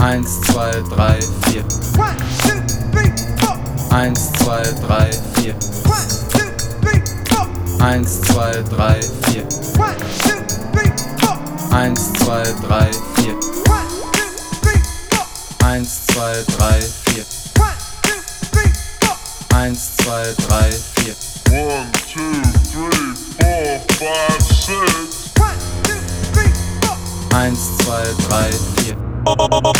Eins, zwei, drei, vier. One, two, three, four. Eins, zwei, drei, vier. One, two, three, four. Eins, zwei, drei, vier. One, two, three, four. Eins, zwei, drei, vier. One, two, three, four. Eins, zwei, drei, vier. One, two, three, four. Eins, zwei, drei, vier. One, two, Eins, zwei, drei, vier. Thank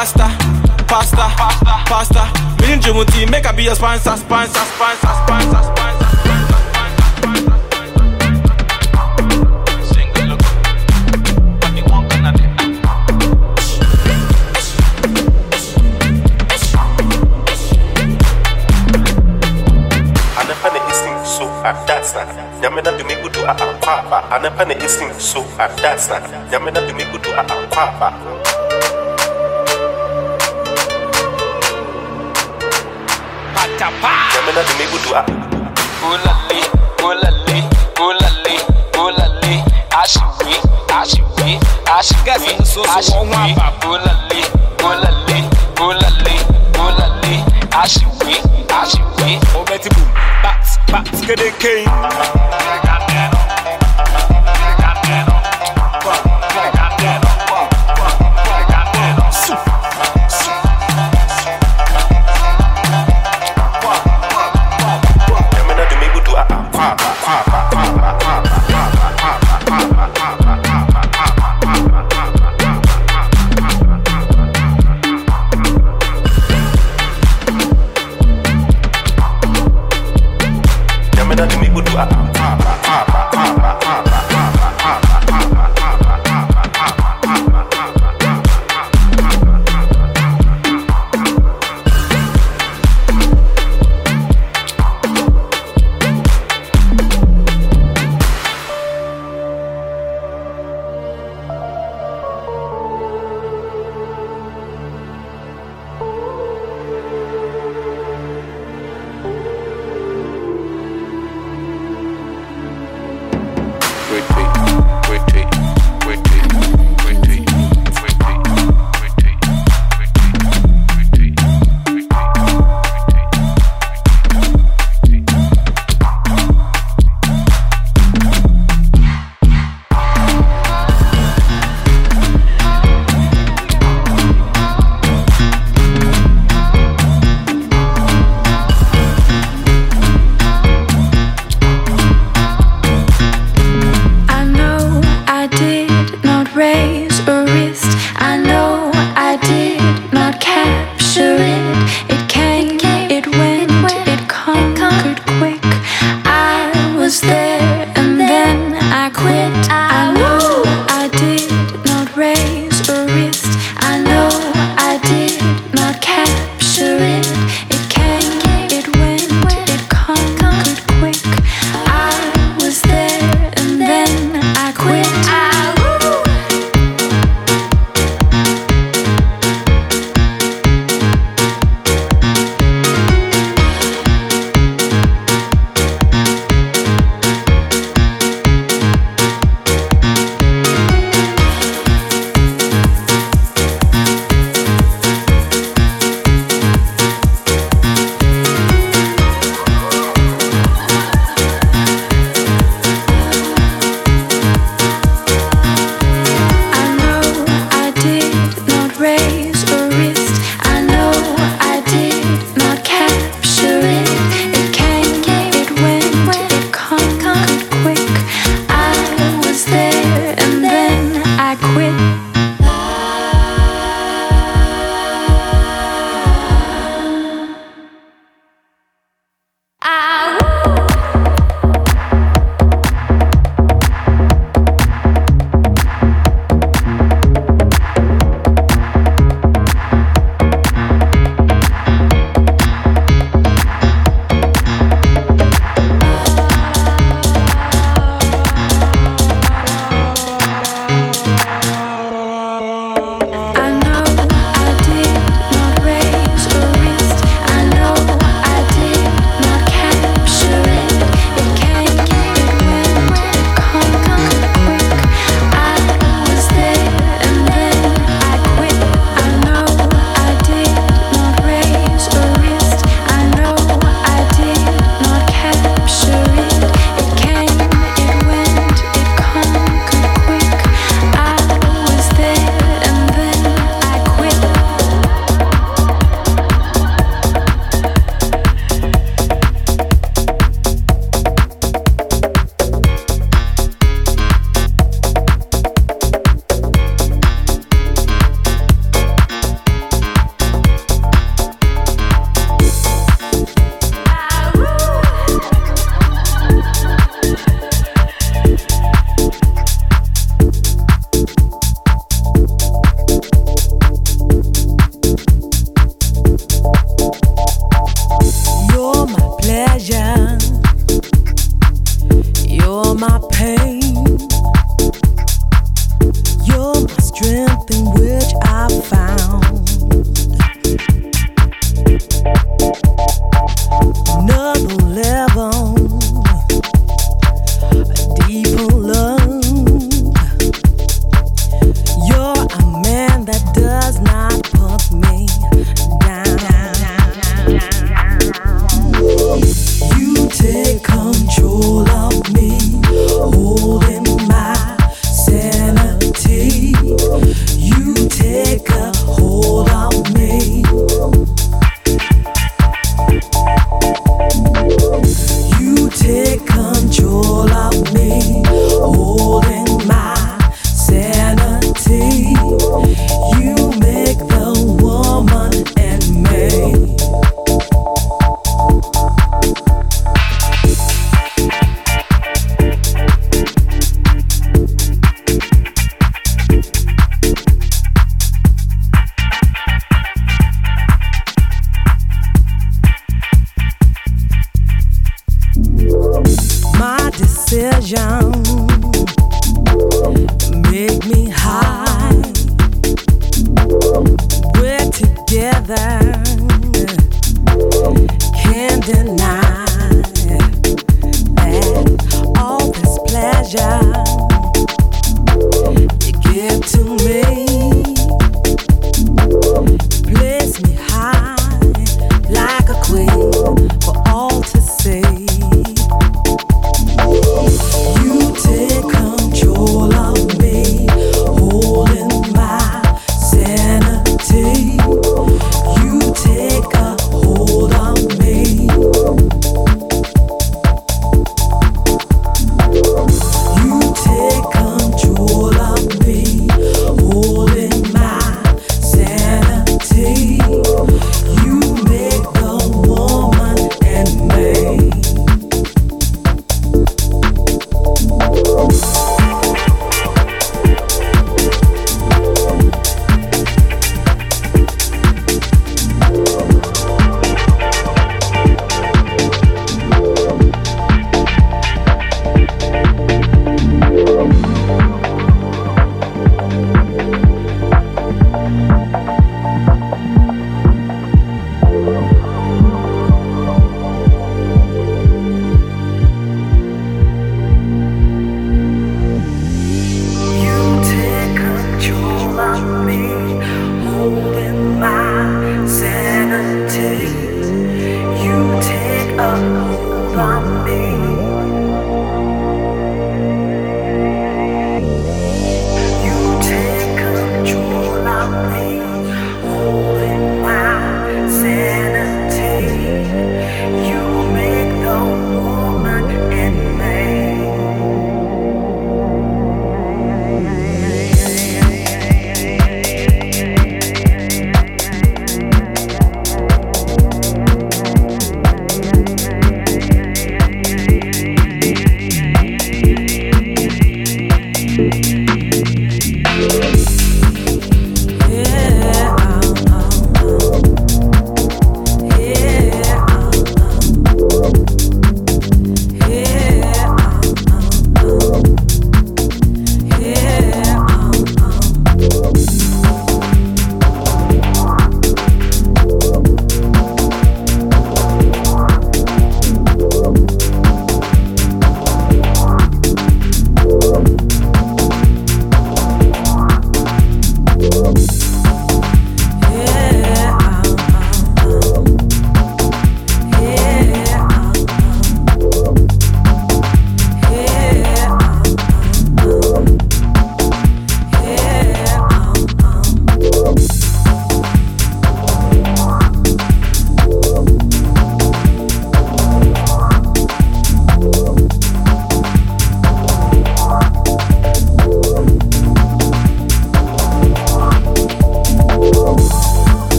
pasta, pasta, pasta, pasta. Me and Jumuti, make I be your sponsor, sponsor, sponsor, sponsor, sponsor. Single look, what you want, can I do? anafanya instinct so adasa yamena tumikudu a anafanya instinct so adasa yamena tumikudu a apapa cash.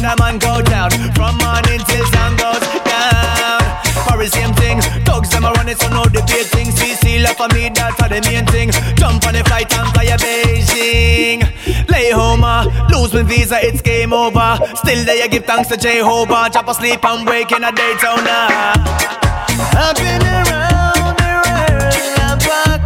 when a man go down. From morning till sun goes down. Parry same things, thugs them a running, so no debating. CC love for me, that's the main thing. Jump on the flight and fly a Beijing. Lay home, ah. lose my visa, it's game over. Still there, you give thanks to Jehovah. Drop asleep and wake in a Daytona. Ah. I've been around the world,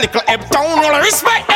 Little ebb town, all respect.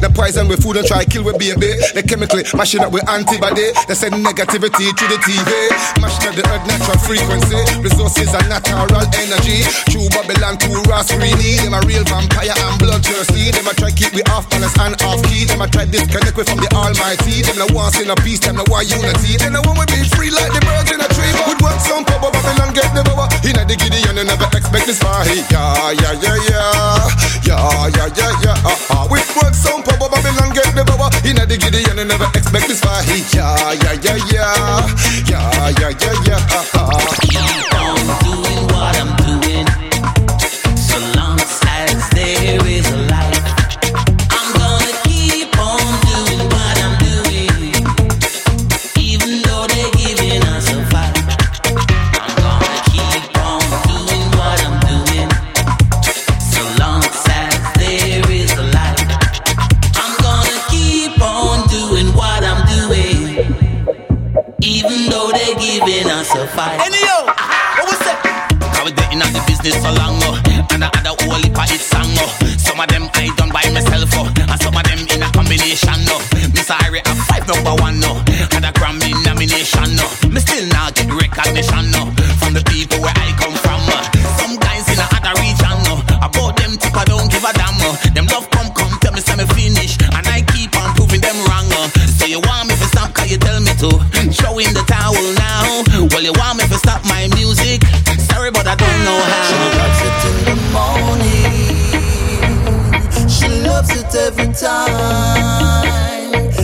Now poison with food and try kill with baby. They chemically mashing up with antibody. They send negativity to the TV. Mashing up the earth natural frequency. Resources are natural energy. True Babylon, true Ross Greeny. Them a real vampire and bloodthirsty. They a try keep me off balance and off key. They a try disconnect we from the Almighty. Them no want in a peace. Them no want unity. Then no one will be free like the birds in a tree. Would want some power Babylon get the power. In the giddy, and you never expect this far. Hey, yeah, yeah, yeah, yeah, yeah, yeah, yeah, yeah. Uh, uh. With work some power Babylon get the power. In the giddy and I never expect this far. Yeah, yeah, yeah, yeah, yeah, yeah, yeah. yeah. Keep on doing fire. Any yo, what we say? How we doing on the business so long, oh. And I had a whole heap of it song, oh. Some of them I done by myself. And some of them in a combination, oh. Mr. Harry, I'm five number one. every time.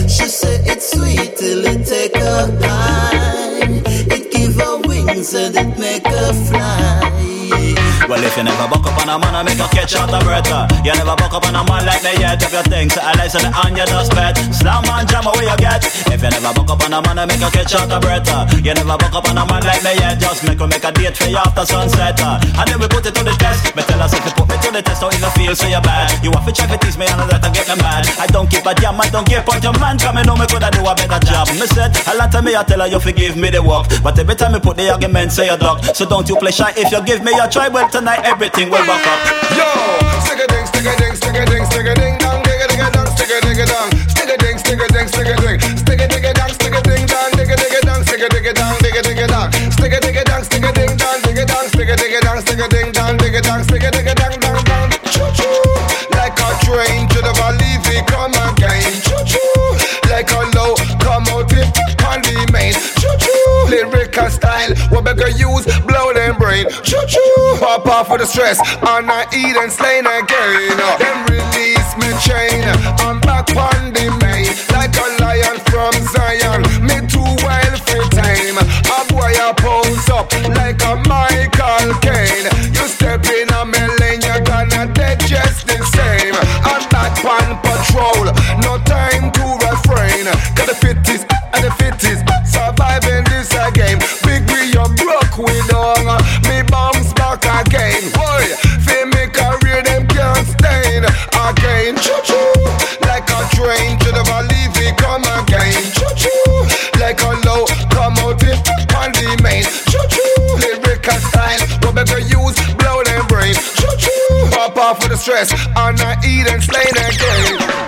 She say it's sweet till it take a bite. It give her wings and it make her fly. Well, if you never buck up on a man, I make a catch out the breath. You never buck up on a man like me yet. If you think so, I listen on you just bet. Slam and jam away you get. If you never buck up on a man, I make a catch out the breath. You never buck up on a man like me yet. Just make we make a date for you after sunset. And then we put it to the test. Me tell us if you put me to the test, don't even feel so you're bad. You have to try to tease me and let her get me mad. I don't keep a damn, I don't care point your man. Come and know me coulda do a better job. Me said, a lot of me I tell her you forgive me the work. But every time me put the argument, say you duck. So don't you play shy if you give me your try. Well tonight everything will back up. Yo, stick a ding, stick a ding, stick a ding, stick a ding dong, dig a dig a dong, stick a dig a dong, stick a ding, stick a ding, stick a ding, stick a dig a dong, stick a ding dong, dig a dig a dong, stick a dig a dong, dig a dig a dong, stick a dig a dong, stick a ding dong, dig a dong, stick a dig a dong, stick a ding dong, dig a dong, stick a dig a dong, dong dong, choo choo, like a train to the valley, come again, lyrical style, what better use, blow them brain, choo choo, pop off for the stress, and I eat and slain again, then release me chain, I'm back on the main, like a lion from Zion, me too wild for time, a boy I pose up, like a Michael Caine, you step in a me lane, you're gonna just the same, I'm back on better use, blow them brain, choo choo, pop off for the stress, and I eat and slain again.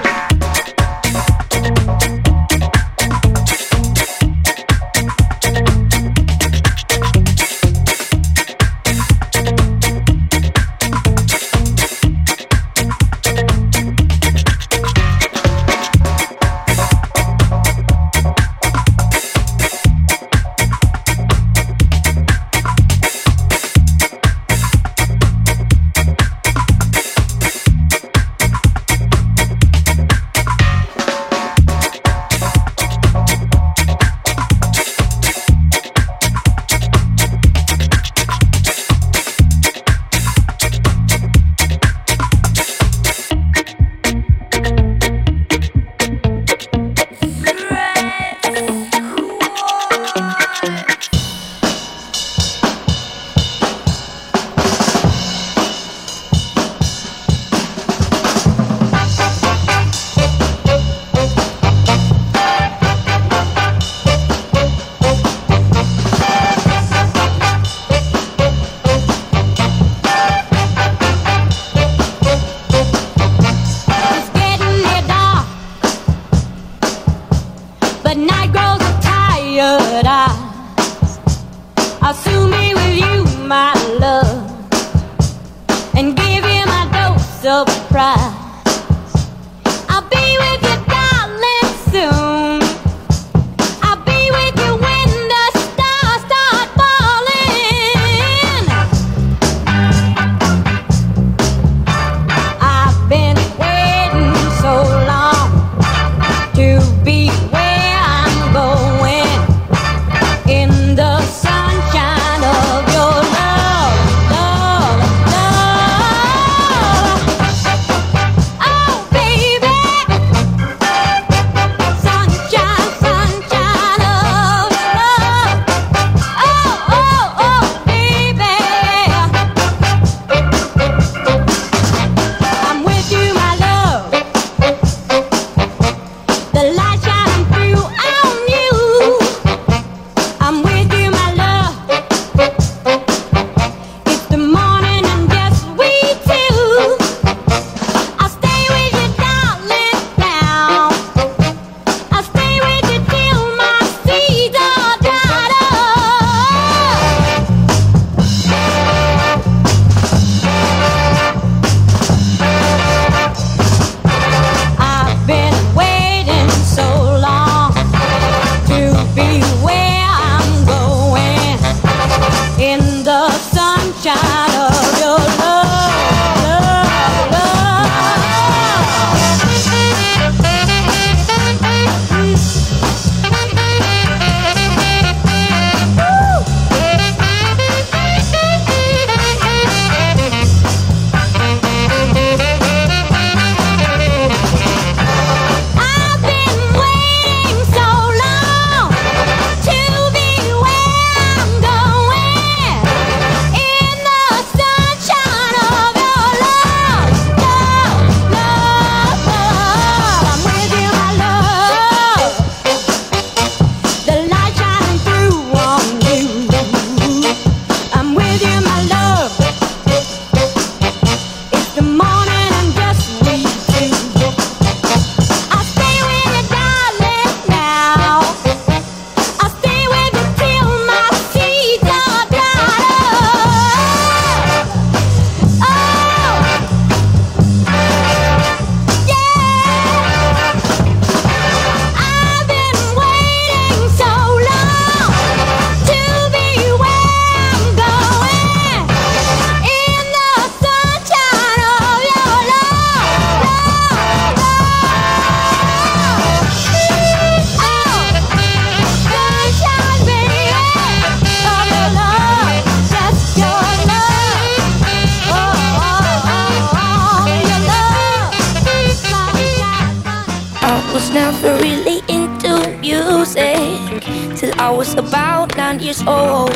was about nine years old.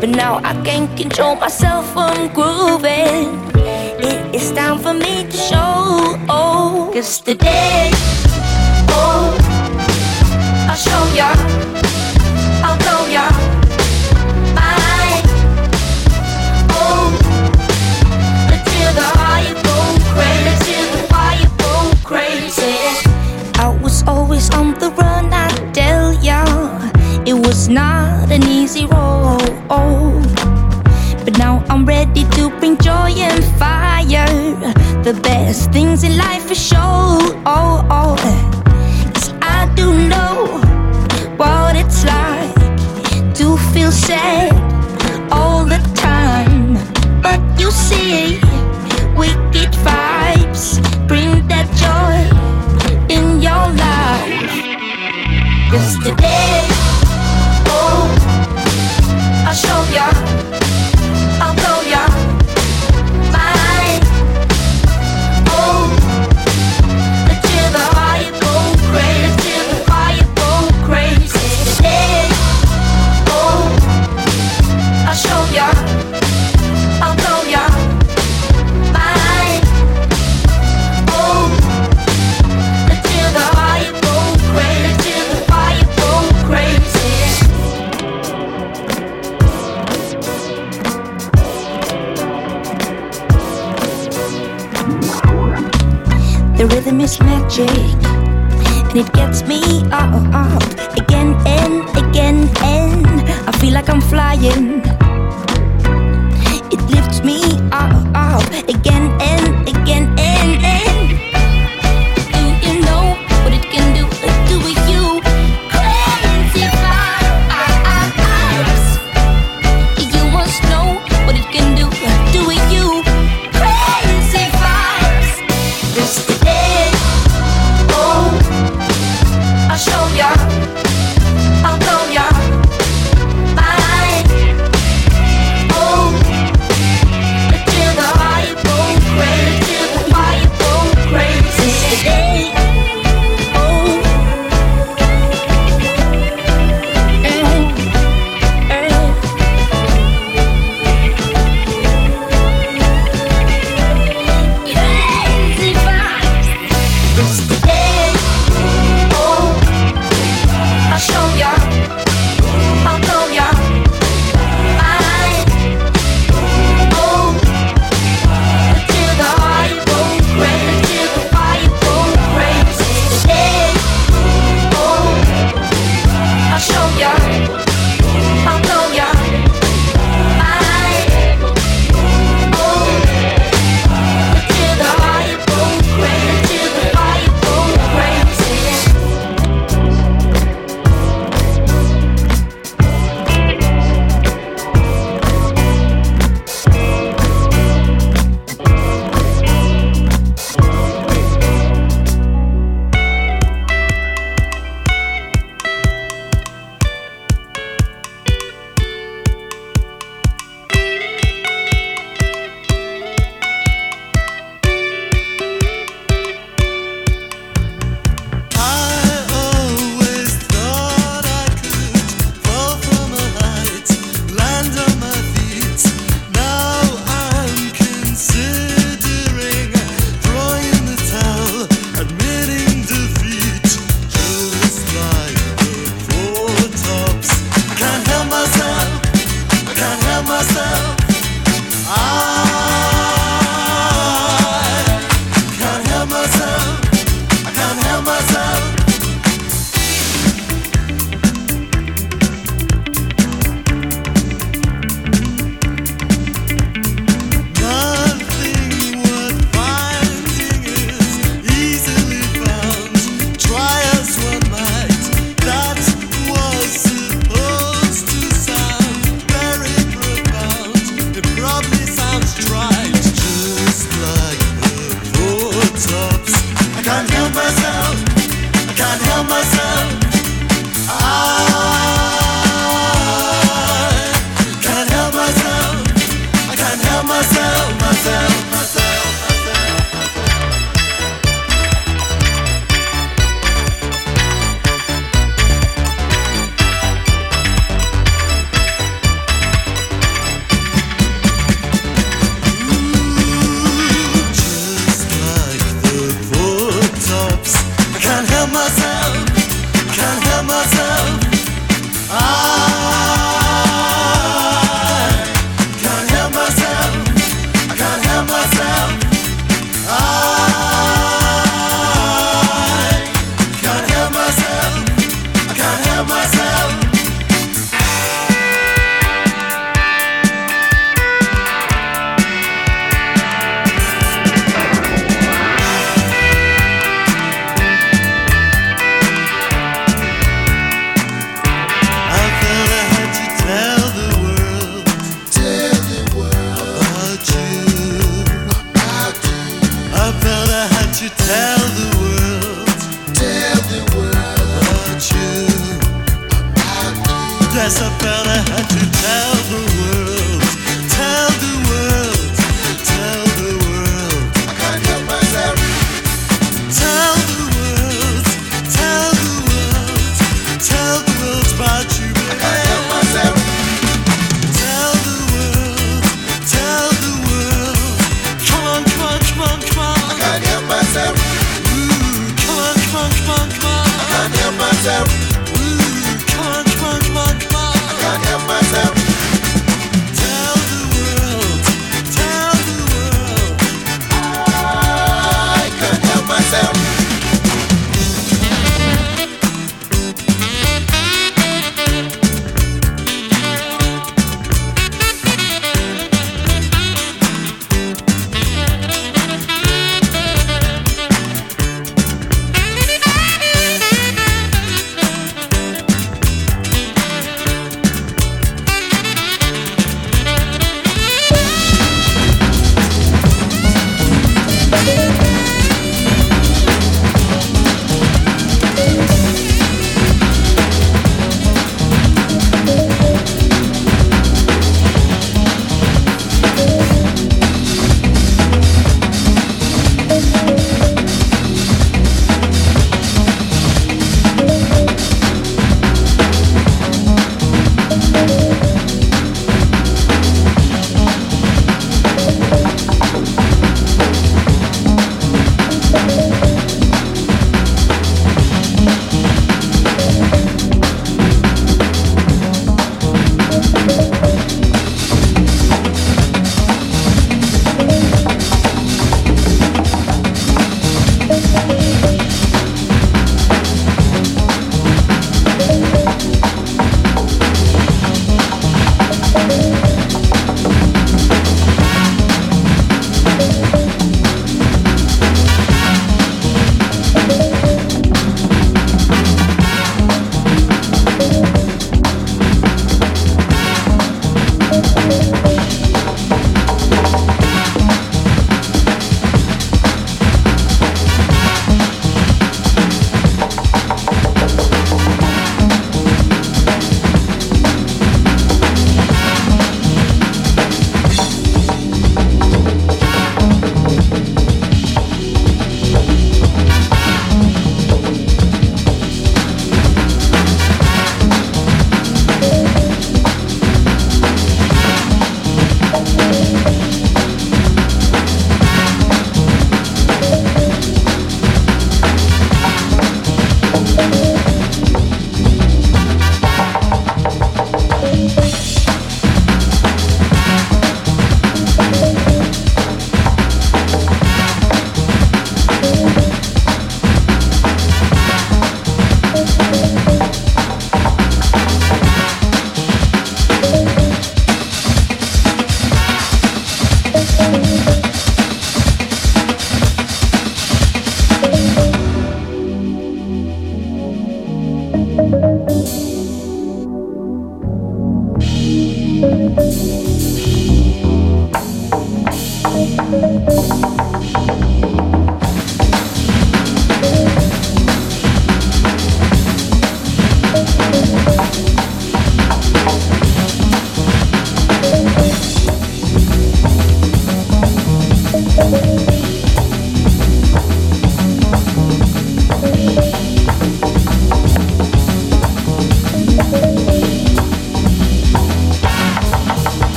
But now I can't control myself from grooving. It is time for me to show. Cause today. old. But now I'm ready to bring joy and fire. The best things in life are sure. Oh, oh. Cause I do know what it's like to feel sad. it gets me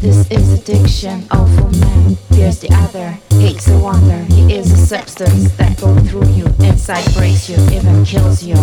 This is addiction, awful man fears the other, hates the wonder. He is a substance that goes through you, inside breaks you, even kills you.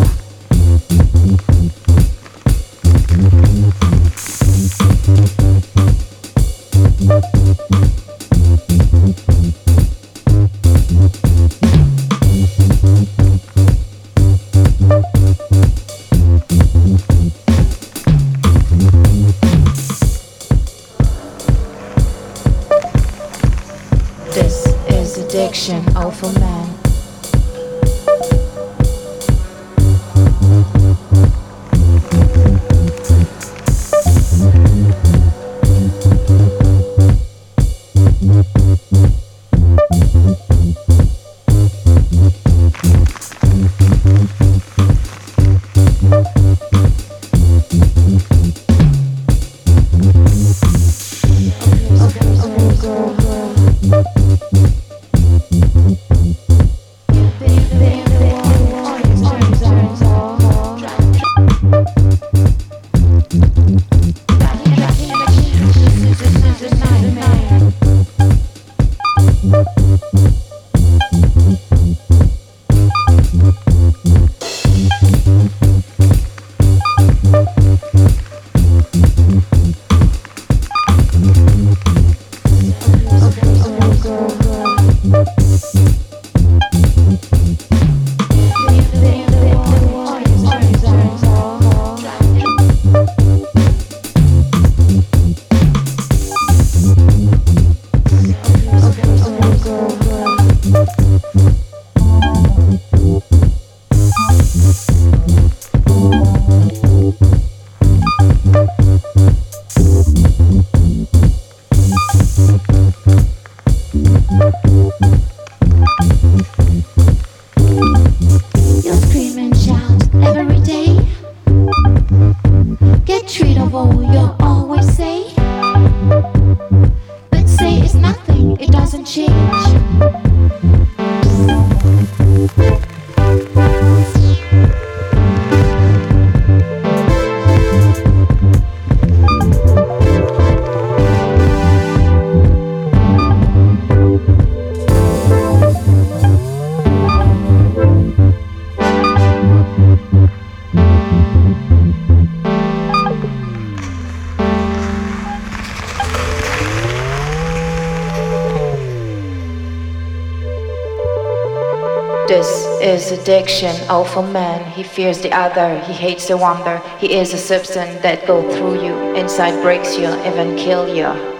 Addiction, oh, awful man. He fears the other, he hates the wonder. He is a substance that goes through you, inside breaks you, even kill. You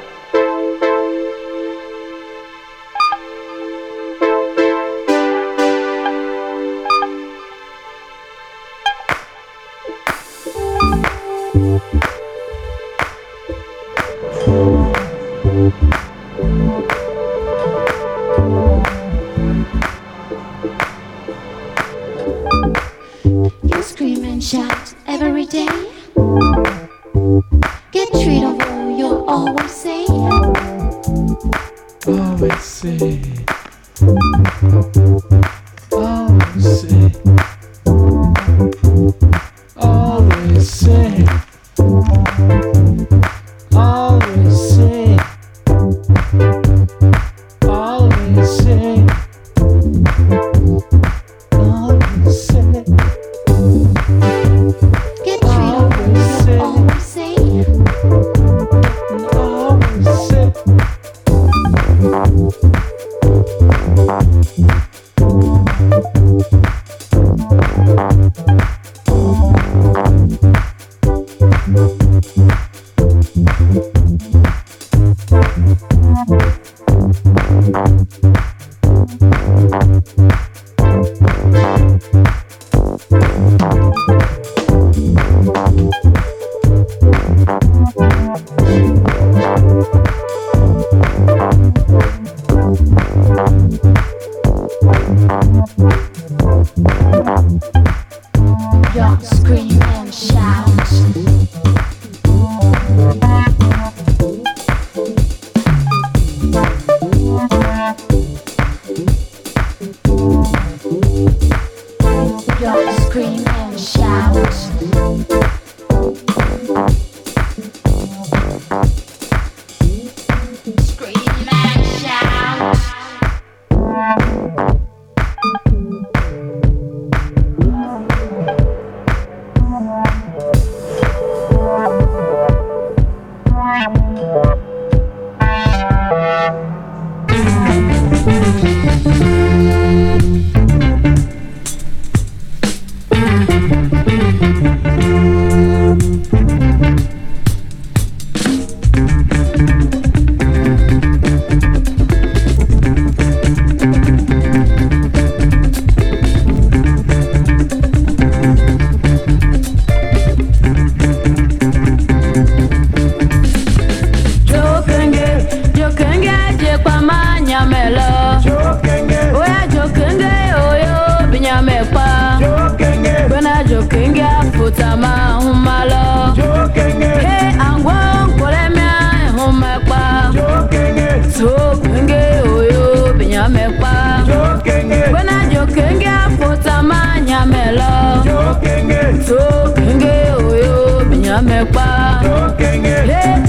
Always yokenge afotama nyamelo yokenge. Tokenge oyo binyamekpa yokenge. Hey.